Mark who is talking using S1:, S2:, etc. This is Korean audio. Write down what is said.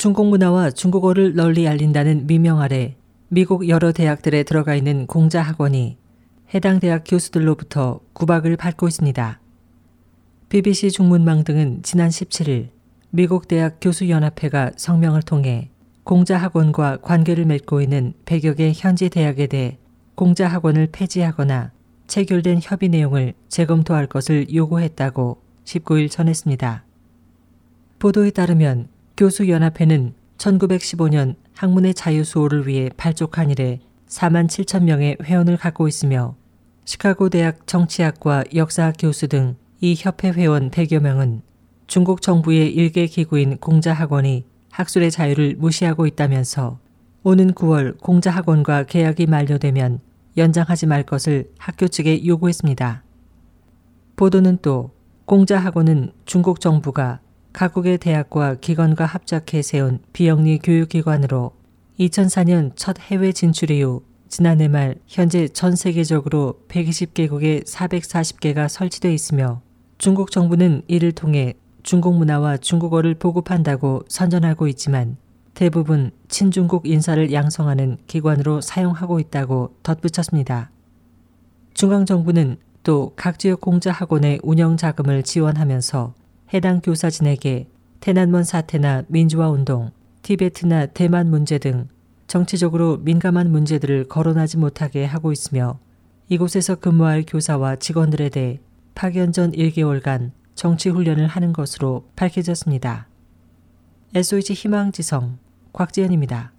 S1: 중국 문화와 중국어를 널리 알린다는 미명 아래 미국 여러 대학들에 들어가 있는 공자 학원이 해당 대학 교수들로부터 구박을 받고 있습니다. BBC 중문망 등은 지난 17일 미국 대학 교수연합회가 성명을 통해 공자 학원과 관계를 맺고 있는 100여 개 현지 대학에 대해 공자 학원을 폐지하거나 체결된 협의 내용을 재검토할 것을 요구했다고 19일 전했습니다. 보도에 따르면 교수연합회는 1915년 학문의 자유 수호를 위해 발족한 이래 4만 7천 명의 회원을 갖고 있으며 시카고 대학 정치학과 역사학 교수 등 이 협회 회원 100여 명은 중국 정부의 일개 기구인 공자학원이 학술의 자유를 무시하고 있다면서 오는 9월 공자학원과 계약이 만료되면 연장하지 말 것을 학교 측에 요구했습니다. 보도는 또 공자학원은 중국 정부가 각국의 대학과 기관과 합작해 세운 비영리 교육기관으로 2004년 첫 해외 진출 이후 지난해 말 현재 전 세계적으로 120개국에 440개가 설치되어 있으며 중국 정부는 이를 통해 중국 문화와 중국어를 보급한다고 선전하고 있지만 대부분 친중국 인사를 양성하는 기관으로 사용하고 있다고 덧붙였습니다. 중앙정부는 또 각 지역 공자 학원의 운영 자금을 지원하면서 해당 교사진에게 테난먼 사태나 민주화 운동, 티베트나 대만 문제 등 정치적으로 민감한 문제들을 거론하지 못하게 하고 있으며 이곳에서 근무할 교사와 직원들에 대해 파견 전 1개월간 정치 훈련을 하는 것으로 밝혀졌습니다. SOH 희망지성 곽지연입니다.